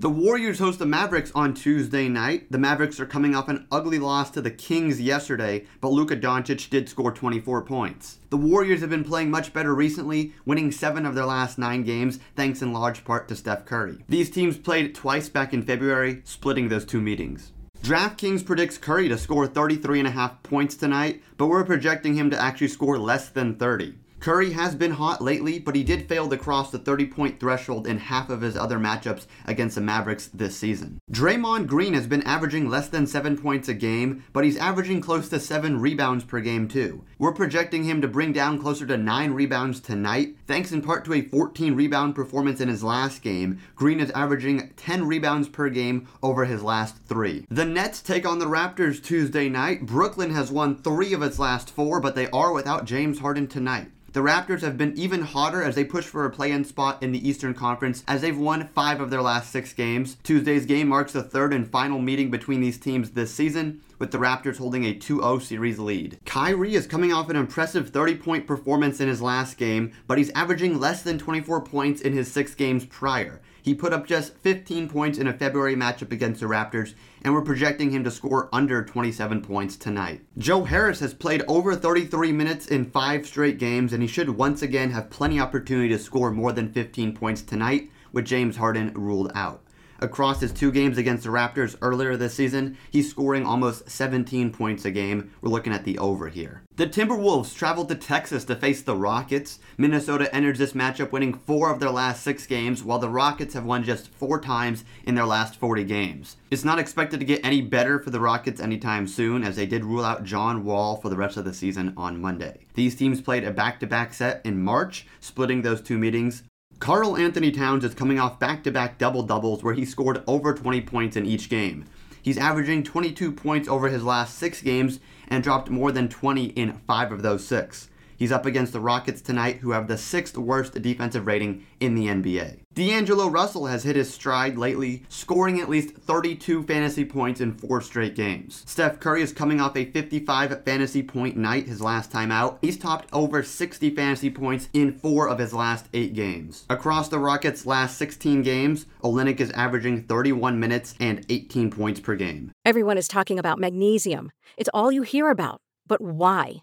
The Warriors host the Mavericks on Tuesday night. The Mavericks are coming off an ugly loss to the Kings yesterday, but Luka Doncic did score 24 points. The Warriors have been playing much better recently, winning 7 of their last 9 games, thanks in large part to Steph Curry. These teams played twice back in February, splitting those two meetings. DraftKings predicts Curry to score 33.5 points tonight, but we're projecting him to actually score less than 30. Curry has been hot lately, but he did fail to cross the 30 point threshold in half of his other matchups against the Mavericks this season. Draymond Green has been averaging less than 7 points a game, but he's averaging close to 7 rebounds per game too. We're projecting him to bring down closer to 9 rebounds tonight, thanks in part to a 14 rebound performance in his last game. Green is averaging 10 rebounds per game over his last 3. The Nets take on the Raptors Tuesday night. Brooklyn has won 3 of its last 4, but they are without James Harden tonight. The Raptors have been even hotter as they push for a play in spot in the Eastern Conference as they've won five of their last six games. Tuesday's game marks the third and final meeting between these teams this season, with the Raptors holding a 2 0 series lead. Kyrie is coming off an impressive 30 point performance in his last game, but he's averaging less than 24 points in his six games prior. He put up just 15 points in a February matchup against the Raptors, and we're projecting him to score under 27 points tonight. Joe Harris has played over 33 minutes in five straight games, and he should once again have plenty opportunity to score more than 15 points tonight, with James Harden ruled out. Across his two games against the Raptors earlier this season, he's scoring almost 17 points a game. We're looking at the over here. The Timberwolves traveled to Texas to face the Rockets. Minnesota enters this matchup winning four of their last six games, while the Rockets have won just four times in their last 40 games. It's not expected to get any better for the Rockets anytime soon, as they did rule out John Wall for the rest of the season on Monday. These teams played a back to back set in March, splitting those two meetings. Karl-Anthony Towns is coming off back to back double doubles where he scored over 20 points in each game. He's averaging 22 points over his last six games and dropped more than 20 in five of those six. He's up against the Rockets tonight, who have the sixth worst defensive rating in the NBA. D'Angelo Russell has hit his stride lately, scoring at least 32 fantasy points in four straight games. Steph Curry is coming off a 55 fantasy point night his last time out. He's topped over 60 fantasy points in four of his last eight games. Across the Rockets' last 16 games, Olynyk is averaging 31 minutes and 18 points per game. Everyone is talking about magnesium. It's all you hear about. But why?